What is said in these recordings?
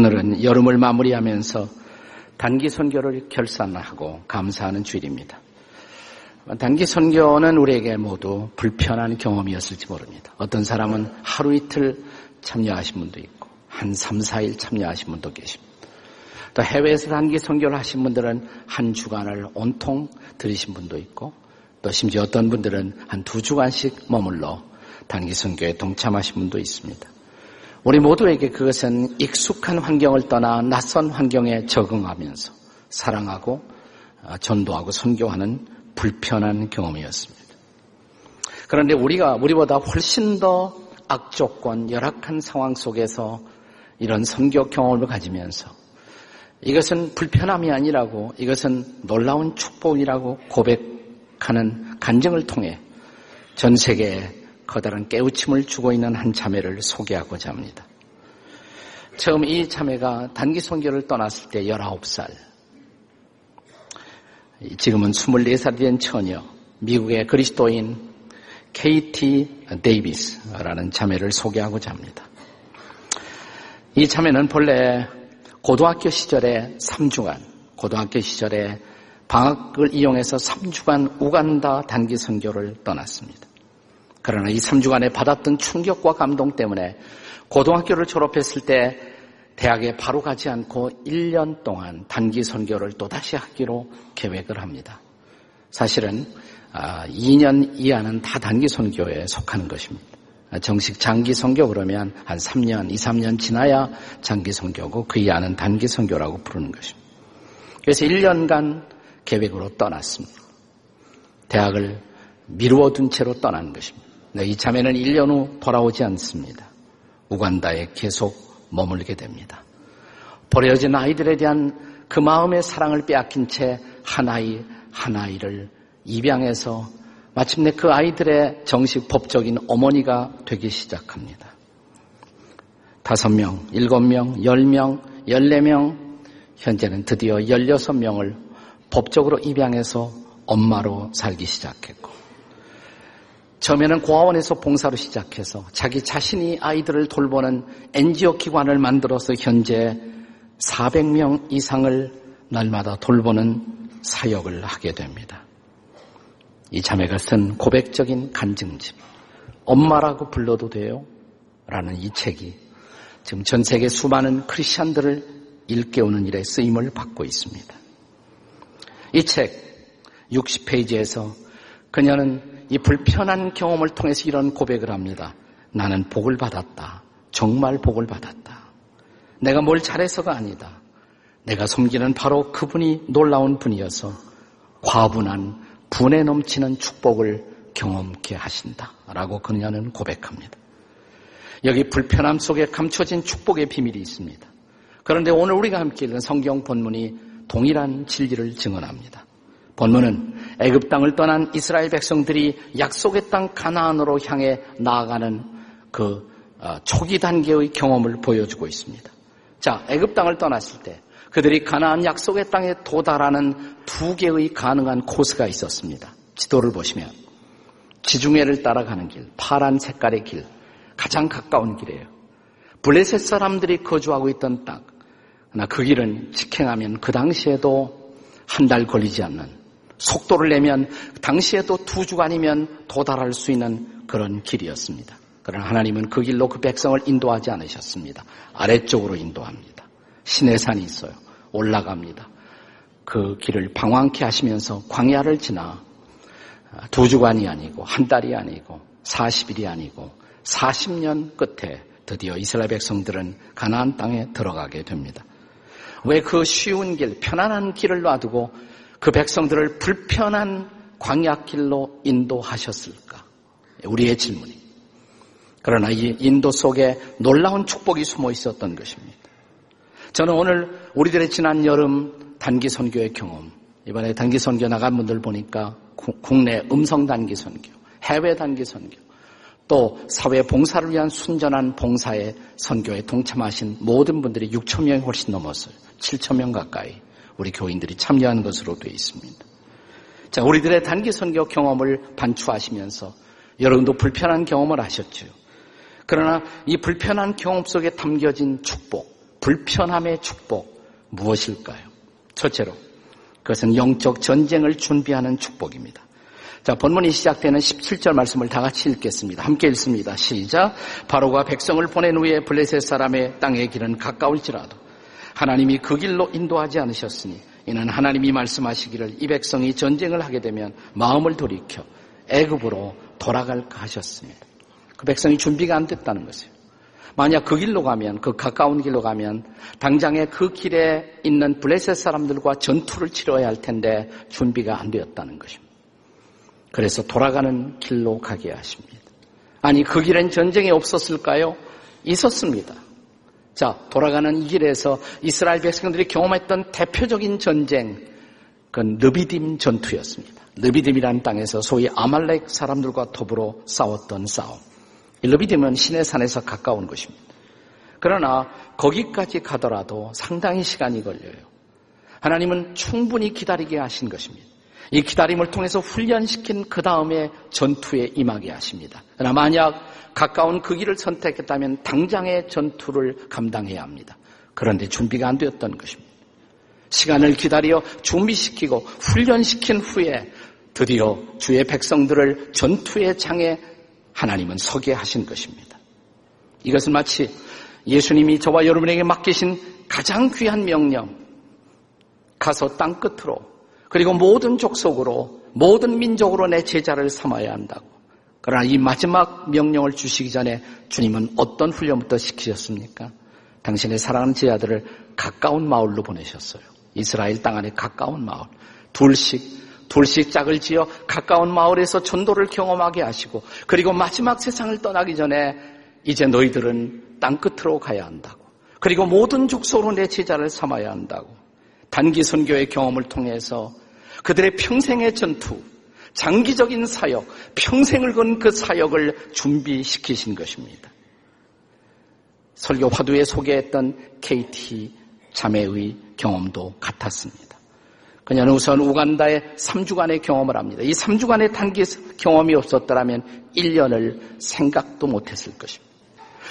오늘은 여름을 마무리하면서 단기 선교를 결산하고 감사하는 주일입니다. 단기 선교는 우리에게 모두 불편한 경험이었을지 모릅니다. 어떤 사람은 하루 이틀 참여하신 분도 있고 한 3, 4일 참여하신 분도 계십니다. 또 해외에서 단기 선교를 하신 분들은 한 주간을 온통 들이신 분도 있고 또 심지어 어떤 분들은 한 두 주간씩 머물러 단기 선교에 동참하신 분도 있습니다. 우리 모두에게 그것은 익숙한 환경을 떠나 낯선 환경에 적응하면서 사랑하고 어, 전도하고 선교하는 불편한 경험이었습니다. 그런데 우리가 우리보다 훨씬 더 악조건, 열악한 상황 속에서 이런 선교 경험을 가지면서 이것은 불편함이 아니라고 이것은 놀라운 축복이라고 고백하는 간증을 통해 전 세계에 커다란 깨우침을 주고 있는 한 자매를 소개하고자 합니다. 처음 이 자매가 단기 선교를 떠났을 때 19살, 지금은 24살이 된 처녀, 미국의 그리스도인 KT 데이비스라는 자매를 소개하고자 합니다. 이 자매는 본래 고등학교 시절에 3주간, 고등학교 시절에 방학을 이용해서 3주간 우간다 단기 선교를 떠났습니다. 그러나 이 3주간에 받았던 충격과 감동 때문에 고등학교를 졸업했을 때 대학에 바로 가지 않고 1년 동안 단기 선교를 또다시 하기로 계획을 합니다. 사실은 2년 아, 이하는 다 단기 선교에 속하는 것입니다. 정식 장기 선교 그러면 한 3년, 2, 3년 지나야 장기 선교고 그 이하는 단기 선교라고 부르는 것입니다. 그래서 1년간 계획으로 떠났습니다. 대학을 미루어 둔 채로 떠난 것입니다. 네, 이 자매는 1년 후 돌아오지 않습니다. 우간다에 계속 머물게 됩니다. 버려진 아이들에 대한 그 마음의 사랑을 빼앗긴 채 하나이 하나이를 입양해서 마침내 그 아이들의 정식 법적인 어머니가 되기 시작합니다. 다섯 명, 일곱 명, 열 명, 열네 명, 현재는 드디어 열여섯 명을 법적으로 입양해서 엄마로 살기 시작했고, 처음에는 고아원에서 봉사로 시작해서 자기 자신이 아이들을 돌보는 NGO 기관을 만들어서 현재 400명 이상을 날마다 돌보는 사역을 하게 됩니다. 이 자매가 쓴 고백적인 간증집, 엄마라고 불러도 돼요? 라는 이 책이 지금 전 세계 수많은 크리스천들을 일깨우는 일에 쓰임을 받고 있습니다. 이 책 60페이지에서 그녀는 이 불편한 경험을 통해서 이런 고백을 합니다. 나는 복을 받았다. 정말 복을 받았다. 내가 뭘 잘해서가 아니다. 내가 섬기는 바로 그분이 놀라운 분이어서 과분한 분에 넘치는 축복을 경험케 하신다. 라고 그녀는 고백합니다. 여기 불편함 속에 감춰진 축복의 비밀이 있습니다. 그런데 오늘 우리가 함께 읽은 성경 본문이 동일한 진리를 증언합니다. 본문은 애굽 땅을 떠난 이스라엘 백성들이 약속의 땅 가나안으로 향해 나아가는 그 어, 초기 단계의 경험을 보여주고 있습니다. 자, 애굽 땅을 떠났을 때 그들이 가나안 약속의 땅에 도달하는 두 개의 가능한 코스가 있었습니다. 지도를 보시면 지중해를 따라가는 길, 파란 색깔의 길, 가장 가까운 길이에요. 블레셋 사람들이 거주하고 있던 땅. 그러나 그 길은 직행하면 그 당시에도 한 달 걸리지 않는 속도를 내면 당시에도 두 주간이면 도달할 수 있는 그런 길이었습니다. 그러나 하나님은 그 길로 그 백성을 인도하지 않으셨습니다. 아래쪽으로 인도합니다. 시내산이 있어요. 올라갑니다. 그 길을 방황케 하시면서 광야를 지나 두 주간이 아니고 한 달이 아니고 40일이 아니고 40년 끝에 드디어 이스라엘 백성들은 가나안 땅에 들어가게 됩니다. 왜 그 쉬운 길, 편안한 길을 놔두고 그 백성들을 불편한 광약길로 인도하셨을까? 우리의 질문이. 그러나 이 인도 속에 놀라운 축복이 숨어 있었던 것입니다. 저는 오늘 우리들의 지난 여름 단기 선교의 경험, 이번에 단기 선교 나간 분들 보니까 국내 음성 단기 선교, 해외 단기 선교, 또 사회 봉사를 위한 순전한 봉사의 선교에 동참하신 모든 분들이 6천 명이 훨씬 넘었어요. 7천 명 가까이. 우리 교인들이 참여하는 것으로 되어 있습니다. 자, 우리들의 단기 선교 경험을 반추하시면서 여러분도 불편한 경험을 하셨죠. 그러나 이 불편한 경험 속에 담겨진 축복, 불편함의 축복 무엇일까요? 첫째로 그것은 영적 전쟁을 준비하는 축복입니다. 자, 본문이 시작되는 17절 말씀을 다 같이 읽겠습니다. 함께 읽습니다. 시작. 바로가 백성을 보낸 후에 블레셋 사람의 땅의 길은 가까울지라도 하나님이 그 길로 인도하지 않으셨으니 이는 하나님이 말씀하시기를 이 백성이 전쟁을 하게 되면 마음을 돌이켜 애굽으로 돌아갈까 하셨습니다. 그 백성이 준비가 안 됐다는 것이에요. 만약 그 길로 가면 그 가까운 길로 가면 당장에 그 길에 있는 블레셋 사람들과 전투를 치러야 할 텐데 준비가 안 되었다는 것입니다. 그래서 돌아가는 길로 가게 하십니다. 아니 그 길엔 전쟁이 없었을까요? 있었습니다. 자, 돌아가는 이 길에서 이스라엘 백성들이 경험했던 대표적인 전쟁, 그건 느비딤 전투였습니다. 느비딤이라는 땅에서 소위 아말렉 사람들과 더불어 싸웠던 싸움. 느비딤은 신의 산에서 가까운 곳입니다. 그러나 거기까지 가더라도 상당히 시간이 걸려요. 하나님은 충분히 기다리게 하신 것입니다. 이 기다림을 통해서 훈련시킨 그 다음에 전투에 임하게 하십니다. 그러나 만약 가까운 그 길을 선택했다면 당장의 전투를 감당해야 합니다. 그런데 준비가 안 되었던 것입니다. 시간을 기다려 준비시키고 훈련시킨 후에 드디어 주의 백성들을 전투의 장에 하나님은 서게 하신 것입니다. 이것은 마치 예수님이 저와 여러분에게 맡기신 가장 귀한 명령, 가서 땅 끝으로 그리고 모든 족속으로 모든 민족으로 내 제자를 삼아야 한다고. 그러나 이 마지막 명령을 주시기 전에 주님은 어떤 훈련부터 시키셨습니까? 당신의 사랑하는 제자들을 가까운 마을로 보내셨어요. 이스라엘 땅 안에 가까운 마을. 둘씩 둘씩 짝을 지어 가까운 마을에서 전도를 경험하게 하시고 그리고 마지막 세상을 떠나기 전에 이제 너희들은 땅 끝으로 가야 한다고. 그리고 모든 족속으로 내 제자를 삼아야 한다고. 단기 선교의 경험을 통해서 그들의 평생의 전투, 장기적인 사역, 평생을 건 그 사역을 준비시키신 것입니다. 설교 화두에 소개했던 KT 자매의 경험도 같았습니다. 그녀는 우선 우간다에 3주간의 경험을 합니다. 이 3주간의 단기 경험이 없었더라면 1년을 생각도 못했을 것입니다.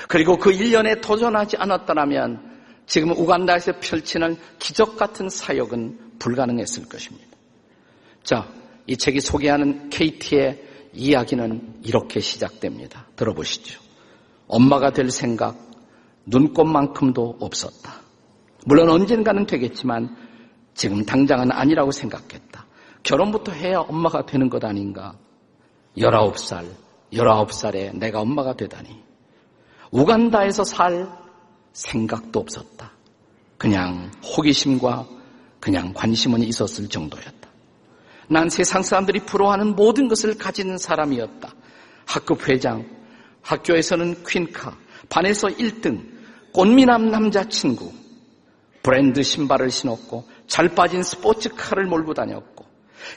그리고 그 1년에 도전하지 않았더라면 지금 우간다에서 펼치는 기적 같은 사역은 불가능했을 것입니다. 자, 이 책이 소개하는 KT의 이야기는 이렇게 시작됩니다. 들어보시죠. 엄마가 될 생각, 눈꽃만큼도 없었다. 물론 언젠가는 되겠지만 지금 당장은 아니라고 생각했다. 결혼부터 해야 엄마가 되는 것 아닌가. 19살, 19살에 내가 엄마가 되다니. 우간다에서 살 생각도 없었다. 그냥 호기심과 그냥 관심은 있었을 정도였다. 난 세상 사람들이 부러워하는 모든 것을 가진 사람이었다. 학급 회장, 학교에서는 퀸카, 반에서 1등, 꽃미남 남자친구, 브랜드 신발을 신었고 잘 빠진 스포츠카를 몰고 다녔고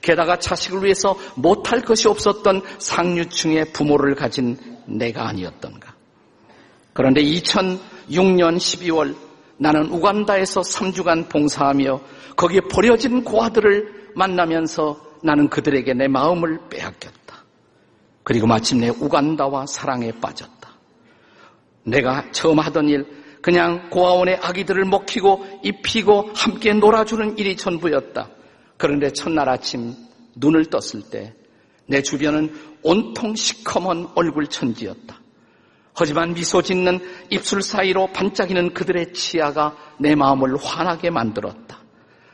게다가 자식을 위해서 못할 것이 없었던 상류층의 부모를 가진 내가 아니었던가. 그런데 2006년 12월 나는 우간다에서 3주간 봉사하며 거기에 버려진 고아들을 만나면서 나는 그들에게 내 마음을 빼앗겼다. 그리고 마침내 우간다와 사랑에 빠졌다. 내가 처음 하던 일, 그냥 고아원의 아기들을 먹히고 입히고 함께 놀아주는 일이 전부였다. 그런데 첫날 아침 눈을 떴을 때 내 주변은 온통 시커먼 얼굴 천지였다. 하지만 미소 짓는 입술 사이로 반짝이는 그들의 치아가 내 마음을 환하게 만들었다.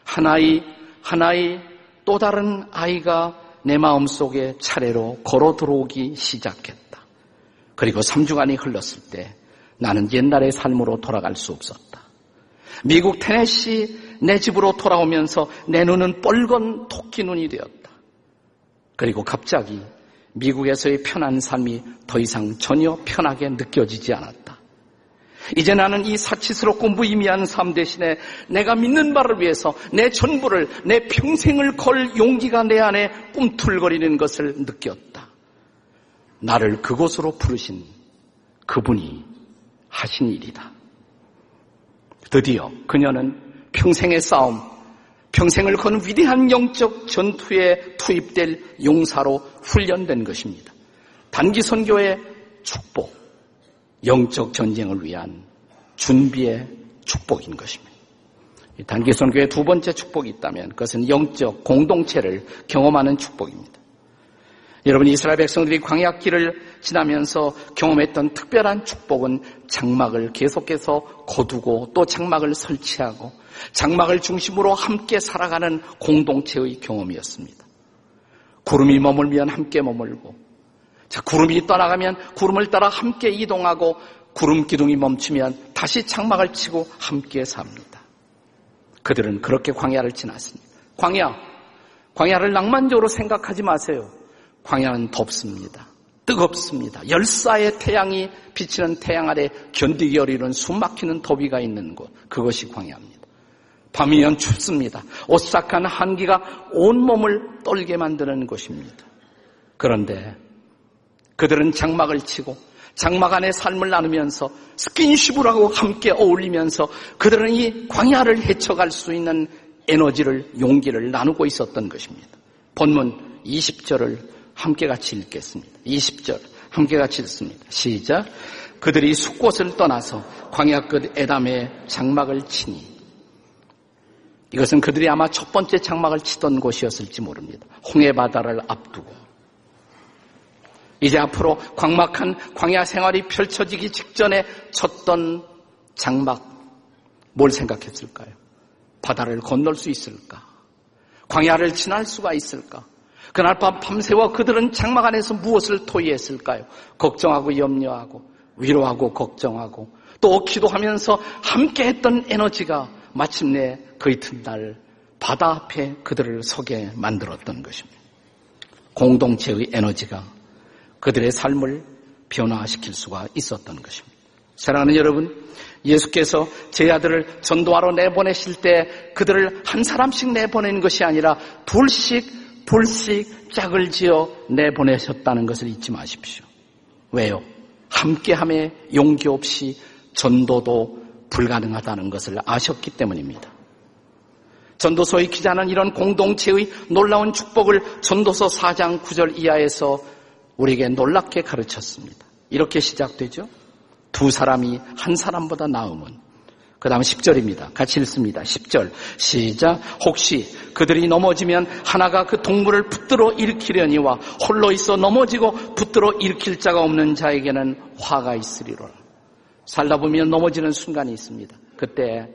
하나의 하나의 또 다른 아이가 내 마음속에 차례로 걸어 들어오기 시작했다. 그리고 3주간이 흘렀을 때 나는 옛날의 삶으로 돌아갈 수 없었다. 미국 테네시 내 집으로 돌아오면서 내 눈은 뻘건 토끼 눈이 되었다. 그리고 갑자기 미국에서의 편한 삶이 더 이상 전혀 편하게 느껴지지 않았다. 이제 나는 이 사치스럽고 무의미한 삶 대신에 내가 믿는 바를 위해서 내 전부를, 내 평생을 걸 용기가 내 안에 꿈틀거리는 것을 느꼈다. 나를 그곳으로 부르신 그분이 하신 일이다. 드디어 그녀는 평생의 싸움, 평생을 건 위대한 영적 전투에 투입될 용사로 훈련된 것입니다. 단기 선교의 축복, 영적 전쟁을 위한 준비의 축복인 것입니다. 단기 선교의 두 번째 축복이 있다면 그것은 영적 공동체를 경험하는 축복입니다. 여러분 이스라엘 백성들이 광야길을 지나면서 경험했던 특별한 축복은 장막을 계속해서 거두고 또 장막을 설치하고 장막을 중심으로 함께 살아가는 공동체의 경험이었습니다. 구름이 머물면 함께 머물고 자, 구름이 떠나가면 구름을 따라 함께 이동하고 구름 기둥이 멈추면 다시 장막을 치고 함께 삽니다. 그들은 그렇게 광야를 지났습니다. 광야, 광야를 낭만적으로 생각하지 마세요. 광야는 덥습니다. 뜨겁습니다. 열사의 태양이 비치는 태양 아래 견디기 어려운 숨막히는 더위가 있는 곳. 그것이 광야입니다. 밤이면 춥습니다. 오싹한 한기가 온몸을 떨게 만드는 곳입니다. 그런데 그들은 장막을 치고 장막 안에 삶을 나누면서 스킨십을 하고 함께 어울리면서 그들은 이 광야를 헤쳐갈 수 있는 에너지를 용기를 나누고 있었던 것입니다. 본문 20절을 함께 같이 읽겠습니다. 20절 함께 같이 읽습니다. 시작. 그들이 숲곳을 떠나서 광야 끝 에담의 장막을 치니 이것은 그들이 아마 첫 번째 장막을 치던 곳이었을지 모릅니다. 홍해 바다를 앞두고 이제 앞으로 광막한 광야 생활이 펼쳐지기 직전에 쳤던 장막 뭘 생각했을까요? 바다를 건널 수 있을까? 광야를 지날 수가 있을까? 그날 밤 밤새워 그들은 장막 안에서 무엇을 토의했을까요? 걱정하고 염려하고 위로하고 걱정하고 또 기도하면서 함께 했던 에너지가 마침내 그 이튿날 바다 앞에 그들을 서게 만들었던 것입니다. 공동체의 에너지가 그들의 삶을 변화시킬 수가 있었던 것입니다. 사랑하는 여러분, 예수께서 제 아들을 전도하러 내보내실 때 그들을 한 사람씩 내보내는 것이 아니라 둘씩 불씩 짝을 지어 내보내셨다는 것을 잊지 마십시오. 왜요? 함께함에 용기 없이 전도도 불가능하다는 것을 아셨기 때문입니다. 전도서의 기자는 이런 공동체의 놀라운 축복을 전도서 4장 9절 이하에서 우리에게 놀랍게 가르쳤습니다. 이렇게 시작되죠. 두 사람이 한 사람보다 나음은 그 다음 10절입니다. 같이 읽습니다. 10절. 시작. 혹시 그들이 넘어지면 하나가 그 동물을 붙들어 일으키려니와 홀로 있어 넘어지고 붙들어 일으킬 자가 없는 자에게는 화가 있으리로라. 살다 보면 넘어지는 순간이 있습니다. 그때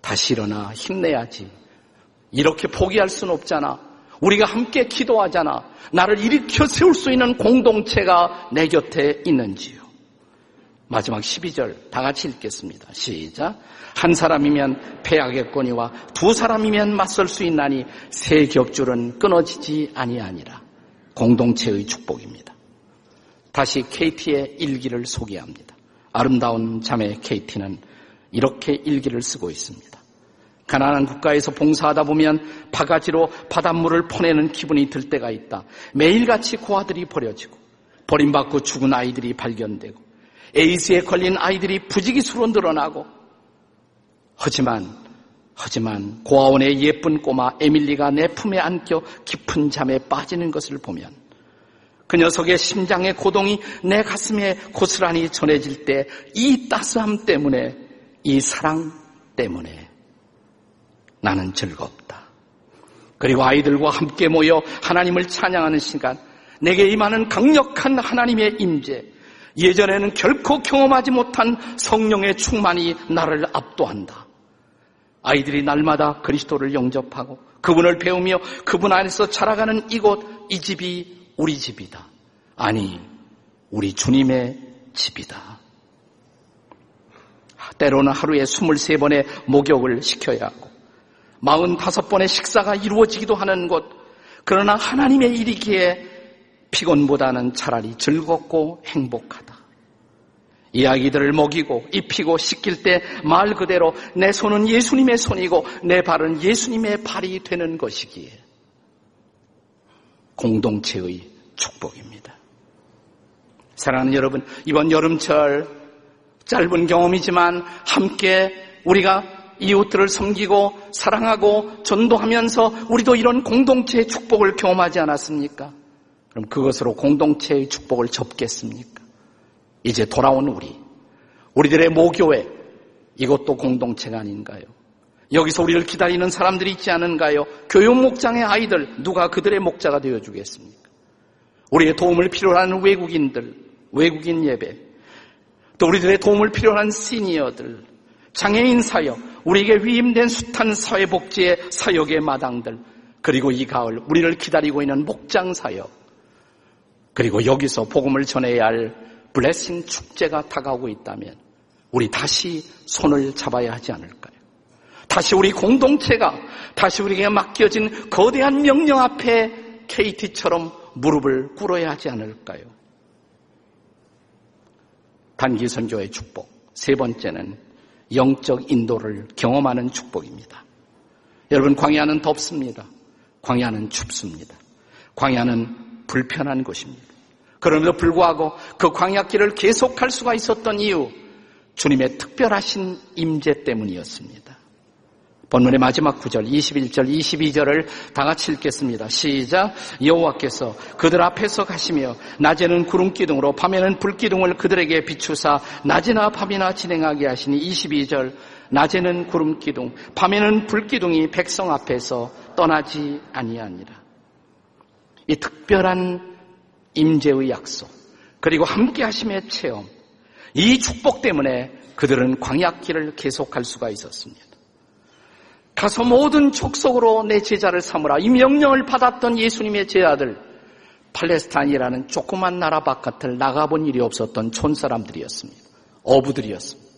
다시 일어나 힘내야지. 이렇게 포기할 수는 없잖아. 우리가 함께 기도하잖아. 나를 일으켜 세울 수 있는 공동체가 내 곁에 있는지요. 마지막 12절 다 같이 읽겠습니다. 시작. 한 사람이면 패하겠거니와 두 사람이면 맞설 수 있나니 세 겹줄은 끊어지지 아니하니라. 공동체의 축복입니다. 다시 KT의 일기를 소개합니다. 아름다운 자매 KT는 이렇게 일기를 쓰고 있습니다. 가난한 국가에서 봉사하다 보면 바가지로 바닷물을 퍼내는 기분이 들 때가 있다. 매일같이 고아들이 버려지고 버림받고 죽은 아이들이 발견되고 에이즈에 걸린 아이들이 부지기수로 늘어나고 하지만 하지만 고아원의 예쁜 꼬마 에밀리가 내 품에 안겨 깊은 잠에 빠지는 것을 보면 그 녀석의 심장의 고동이 내 가슴에 고스란히 전해질 때 이 따스함 때문에 이 사랑 때문에 나는 즐겁다. 그리고 아이들과 함께 모여 하나님을 찬양하는 시간 내게 임하는 강력한 하나님의 임재 예전에는 결코 경험하지 못한 성령의 충만이 나를 압도한다. 아이들이 날마다 그리스도를 영접하고 그분을 배우며 그분 안에서 자라가는 이곳, 이 집이 우리 집이다. 아니, 우리 주님의 집이다. 때로는 하루에 23번의 목욕을 시켜야 하고 45 번의 식사가 이루어지기도 하는 곳, 그러나 하나님의 일이기에 피곤보다는 차라리 즐겁고 행복하다. 이야기들을 먹이고 입히고 씻길 때 말 그대로 내 손은 예수님의 손이고 내 발은 예수님의 발이 되는 것이기에 공동체의 축복입니다. 사랑하는 여러분, 이번 여름철 짧은 경험이지만 함께 우리가 이웃들을 섬기고 사랑하고 전도하면서 우리도 이런 공동체의 축복을 경험하지 않았습니까? 그럼 그것으로 공동체의 축복을 접겠습니까? 이제 돌아온 우리, 우리들의 모교회, 이것도 공동체가 아닌가요? 여기서 우리를 기다리는 사람들이 있지 않은가요? 교육 목장의 아이들 누가 그들의 목자가 되어 주겠습니까? 우리의 도움을 필요로 하는 외국인들, 외국인 예배, 또 우리들의 도움을 필요로 하는 시니어들, 장애인 사역, 우리에게 위임된 숱한 사회복지의 사역의 마당들, 그리고 이 가을 우리를 기다리고 있는 목장 사역, 그리고 여기서 복음을 전해야 할 블레싱 축제가 다가오고 있다면 우리 다시 손을 잡아야 하지 않을까요? 다시 우리 공동체가 다시 우리에게 맡겨진 거대한 명령 앞에 KT처럼 무릎을 꿇어야 하지 않을까요? 단기 선교의 축복. 세 번째는 영적 인도를 경험하는 축복입니다. 여러분, 광야는 덥습니다. 광야는 춥습니다. 광야는 불편한 곳입니다. 그럼에도 불구하고 그 광야길을 계속할 수가 있었던 이유, 주님의 특별하신 임재 때문이었습니다. 본문의 마지막 구절 21절 22절을 다 같이 읽겠습니다. 시작 여호와께서 그들 앞에서 가시며 낮에는 구름 기둥으로 밤에는 불 기둥을 그들에게 비추사 낮이나 밤이나 진행하게 하시니 22절 낮에는 구름 기둥 밤에는 불 기둥이 백성 앞에서 떠나지 아니하니라. 이 특별한 임재의 약속 그리고 함께 하심의 체험 이 축복 때문에 그들은 광약길을 계속할 수가 있었습니다. 가서 모든 족속으로 내 제자를 삼으라. 이 명령을 받았던 예수님의 제자들, 팔레스타인이라는 조그만 나라 바깥을 나가본 일이 없었던 촌사람들이었습니다. 어부들이었습니다.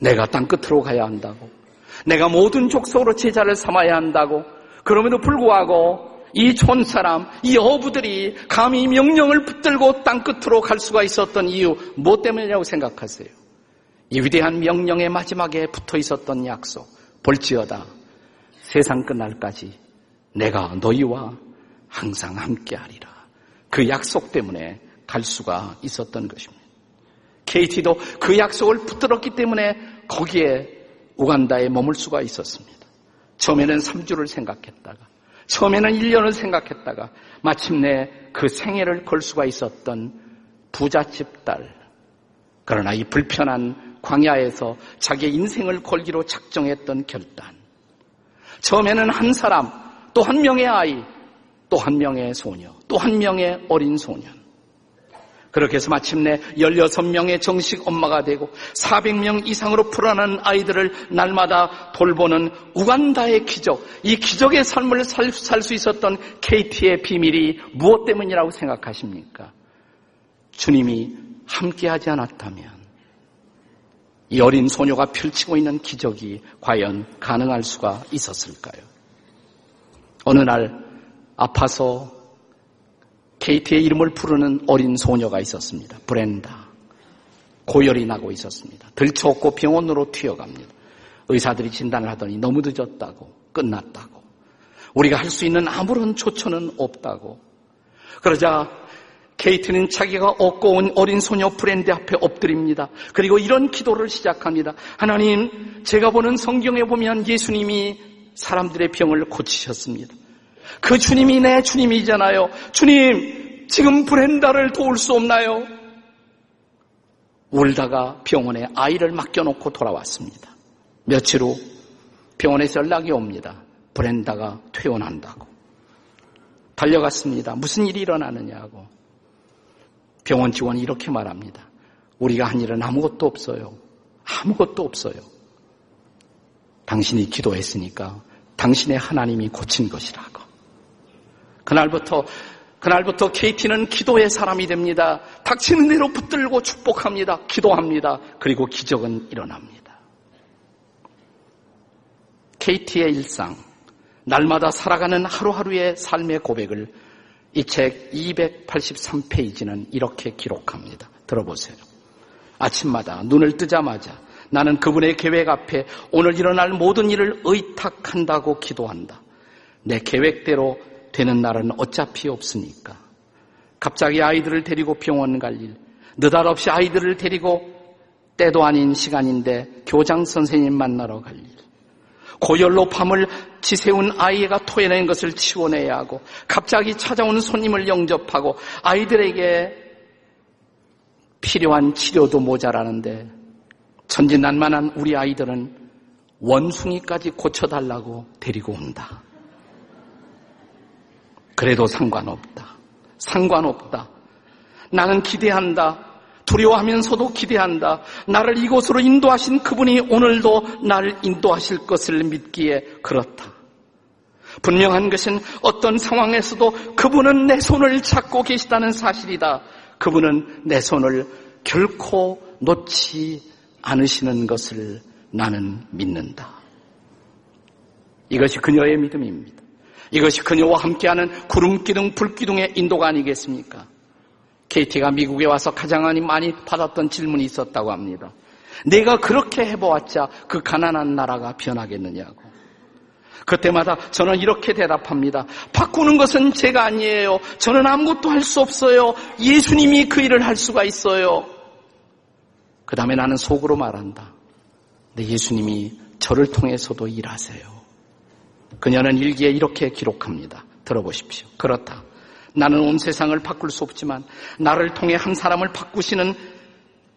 내가 땅 끝으로 가야 한다고. 내가 모든 족속으로 제자를 삼아야 한다고. 그럼에도 불구하고 이 촌사람, 이 어부들이 감히 명령을 붙들고 땅 끝으로 갈 수가 있었던 이유, 뭐 때문이냐고 생각하세요? 이 위대한 명령의 마지막에 붙어 있었던 약속. 볼지어다 세상 끝날까지 내가 너희와 항상 함께하리라. 그 약속 때문에 갈 수가 있었던 것입니다. KT도 그 약속을 붙들었기 때문에 거기에 우간다에 머물 수가 있었습니다. 처음에는 3주를 생각했다가, 처음에는 1년을 생각했다가, 마침내 그 생애를 걸 수가 있었던 부잣집 딸. 그러나 이 불편한 광야에서 자기의 인생을 걸기로 작정했던 결단. 처음에는 한 사람, 또 한 명의 아이, 또 한 명의 소녀, 또 한 명의 어린 소년. 그렇게 해서 마침내 16명의 정식 엄마가 되고 400명 이상으로 불어난 아이들을 날마다 돌보는 우간다의 기적, 이 기적의 삶을 살 수 있었던 KT의 비밀이 무엇 때문이라고 생각하십니까? 주님이 함께하지 않았다면 이 어린 소녀가 펼치고 있는 기적이 과연 가능할 수가 있었을까요? 어느 날 아파서 케이트의 이름을 부르는 어린 소녀가 있었습니다. 브렌다. 고열이 나고 있었습니다. 들쳐없고 병원으로 튀어갑니다. 의사들이 진단을 하더니 너무 늦었다고, 끝났다고. 우리가 할 수 있는 아무런 조처는 없다고. 그러자 케이트는 자기가 얻고 온 어린 소녀 브랜드 앞에 엎드립니다. 그리고 이런 기도를 시작합니다. 하나님, 제가 보는 성경에 보면 예수님이 사람들의 병을 고치셨습니다. 그 주님이 내 주님이잖아요. 주님, 지금 브렌다를 도울 수 없나요? 울다가 병원에 아이를 맡겨놓고 돌아왔습니다. 며칠 후 병원에서 연락이 옵니다. 브렌다가 퇴원한다고. 달려갔습니다. 무슨 일이 일어나느냐고. 병원 직원이 이렇게 말합니다. 우리가 한 일은 아무것도 없어요. 아무것도 없어요. 당신이 기도했으니까 당신의 하나님이 고친 것이라고. 그날부터 그날부터 KT는 기도의 사람이 됩니다. 닥치는 대로 붙들고 축복합니다. 기도합니다. 그리고 기적은 일어납니다. KT의 일상, 날마다 살아가는 하루하루의 삶의 고백을 이 책 283페이지는 이렇게 기록합니다. 들어보세요. 아침마다 눈을 뜨자마자 나는 그분의 계획 앞에 오늘 일어날 모든 일을 의탁한다고 기도한다. 내 계획대로 되는 날은 어차피 없으니까. 갑자기 아이들을 데리고 병원 갈 일, 느닷없이 아이들을 데리고 때도 아닌 시간인데 교장 선생님 만나러 갈 일. 고열로 밤을 지새운 아이가 토해낸 것을 치워내야 하고 갑자기 찾아오는 손님을 영접하고 아이들에게 필요한 치료도 모자라는데 천진난만한 우리 아이들은 원숭이까지 고쳐달라고 데리고 온다. 그래도 상관없다. 상관없다. 나는 기대한다. 두려워하면서도 기대한다. 나를 이곳으로 인도하신 그분이 오늘도 나를 인도하실 것을 믿기에 그렇다. 분명한 것은 어떤 상황에서도 그분은 내 손을 잡고 계시다는 사실이다. 그분은 내 손을 결코 놓지 않으시는 것을 나는 믿는다. 이것이 그녀의 믿음입니다. 이것이 그녀와 함께하는 구름기둥, 불기둥의 인도가 아니겠습니까? KT가 미국에 와서 가장 많이 받았던 질문이 있었다고 합니다. 내가 그렇게 해보았자 그 가난한 나라가 변하겠느냐고. 그때마다 저는 이렇게 대답합니다. 바꾸는 것은 제가 아니에요. 저는 아무것도 할 수 없어요. 예수님이 그 일을 할 수가 있어요. 그 다음에 나는 속으로 말한다. 근데 예수님이 저를 통해서도 일하세요. 그녀는 일기에 이렇게 기록합니다. 들어보십시오. 그렇다. 나는 온 세상을 바꿀 수 없지만 나를 통해 한 사람을 바꾸시는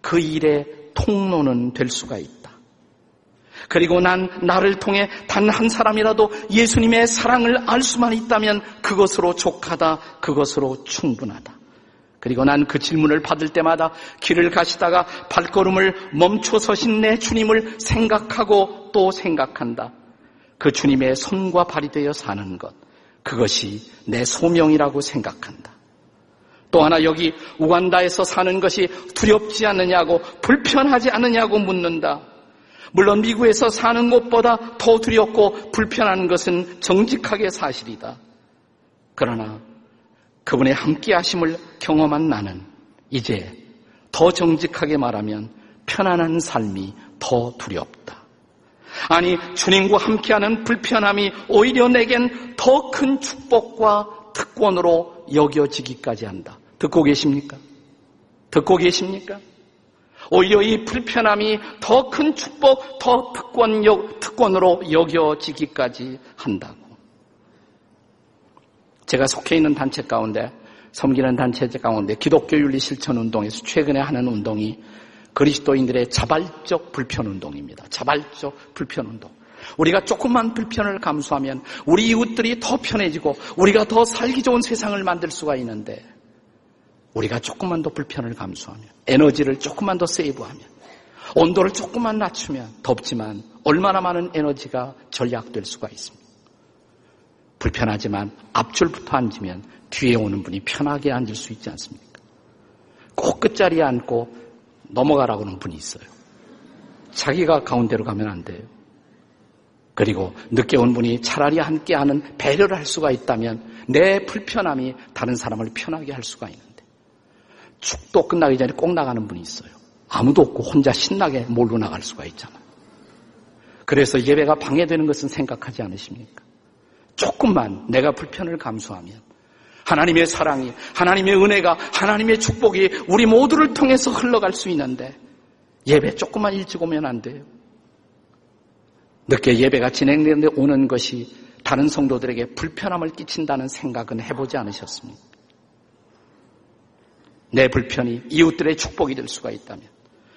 그 일의 통로는 될 수가 있다. 그리고 난 나를 통해 단 한 사람이라도 예수님의 사랑을 알 수만 있다면 그것으로 족하다, 그것으로 충분하다. 그리고 난 그 질문을 받을 때마다 길을 가시다가 발걸음을 멈춰 서신 내 주님을 생각하고 또 생각한다. 그 주님의 손과 발이 되어 사는 것. 그것이 내 소명이라고 생각한다. 또 하나 여기 우간다에서 사는 것이 두렵지 않느냐고 불편하지 않느냐고 묻는다. 물론 미국에서 사는 것보다 더 두렵고 불편한 것은 정직하게 사실이다. 그러나 그분의 함께 하심을 경험한 나는 이제 더 정직하게 말하면 편안한 삶이 더 두렵다. 아니, 주님과 함께하는 불편함이 오히려 내겐 더 큰 축복과 특권으로 여겨지기까지 한다. 듣고 계십니까? 듣고 계십니까? 오히려 이 불편함이 더 큰 축복, 더 특권, 특권으로 여겨지기까지 한다고. 제가 속해 있는 단체 가운데, 섬기는 단체 가운데 기독교 윤리 실천 운동에서 최근에 하는 운동이 그리스도인들의 자발적 불편 운동입니다. 자발적 불편 운동. 우리가 조금만 불편을 감수하면 우리 이웃들이 더 편해지고 우리가 더 살기 좋은 세상을 만들 수가 있는데 우리가 조금만 더 불편을 감수하면 에너지를 조금만 더 세이브하면 온도를 조금만 낮추면 덥지만 얼마나 많은 에너지가 절약될 수가 있습니다. 불편하지만 앞줄부터 앉으면 뒤에 오는 분이 편하게 앉을 수 있지 않습니까? 꼭 끝자리에 앉고 넘어가라고 하는 분이 있어요. 자기가 가운데로 가면 안 돼요. 그리고 늦게 온 분이 차라리 함께하는 배려를 할 수가 있다면 내 불편함이 다른 사람을 편하게 할 수가 있는데 축도 끝나기 전에 꼭 나가는 분이 있어요. 아무도 없고 혼자 신나게 몰고 나갈 수가 있잖아. 그래서 예배가 방해되는 것은 생각하지 않으십니까? 조금만 내가 불편을 감수하면 하나님의 사랑이, 하나님의 은혜가, 하나님의 축복이 우리 모두를 통해서 흘러갈 수 있는데 예배 조금만 일찍 오면 안 돼요. 늦게 예배가 진행되는데 오는 것이 다른 성도들에게 불편함을 끼친다는 생각은 해보지 않으셨습니까? 내 불편이 이웃들의 축복이 될 수가 있다면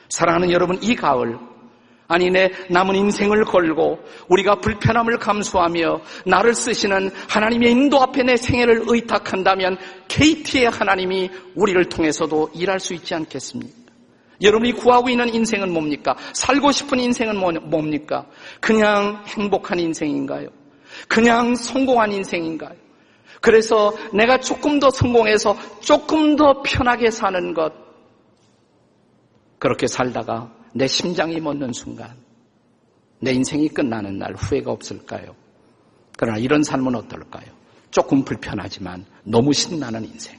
사랑하는 여러분 이 가을 아니 내 남은 인생을 걸고 우리가 불편함을 감수하며 나를 쓰시는 하나님의 인도 앞에 내 생애를 의탁한다면 KT의 하나님이 우리를 통해서도 일할 수 있지 않겠습니까? 여러분이 구하고 있는 인생은 뭡니까? 살고 싶은 인생은 뭐, 뭡니까? 그냥 행복한 인생인가요? 그냥 성공한 인생인가요? 그래서 내가 조금 더 성공해서 조금 더 편하게 사는 것 그렇게 살다가 내 심장이 멎는 순간 내 인생이 끝나는 날 후회가 없을까요? 그러나 이런 삶은 어떨까요? 조금 불편하지만 너무 신나는 인생.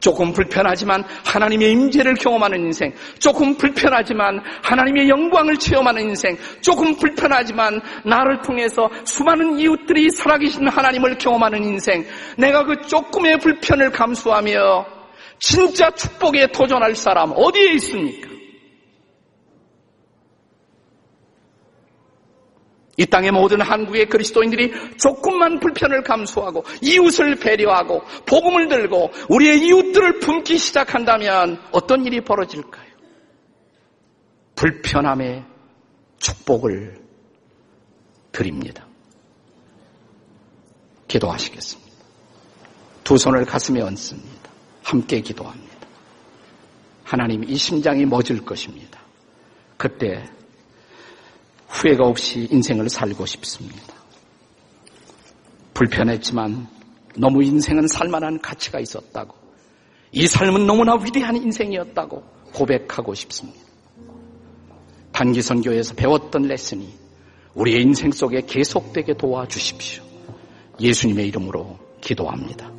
조금 불편하지만 하나님의 임재를 경험하는 인생. 조금 불편하지만 하나님의 영광을 체험하는 인생. 조금 불편하지만 나를 통해서 수많은 이웃들이 살아계신 하나님을 경험하는 인생. 내가 그 조금의 불편을 감수하며 진짜 축복에 도전할 사람 어디에 있습니까? 이 땅의 모든 한국의 그리스도인들이 조금만 불편을 감수하고 이웃을 배려하고 복음을 들고 우리의 이웃들을 품기 시작한다면 어떤 일이 벌어질까요? 불편함의 축복을 드립니다. 기도하시겠습니다. 두 손을 가슴에 얹습니다. 함께 기도합니다. 하나님 이 심장이 멎을 것입니다. 그때 후회가 없이 인생을 살고 싶습니다. 불편했지만 너무 인생은 살만한 가치가 있었다고 이 삶은 너무나 위대한 인생이었다고 고백하고 싶습니다. 단기 선교에서 배웠던 레슨이 우리의 인생 속에 계속되게 도와주십시오. 예수님의 이름으로 기도합니다.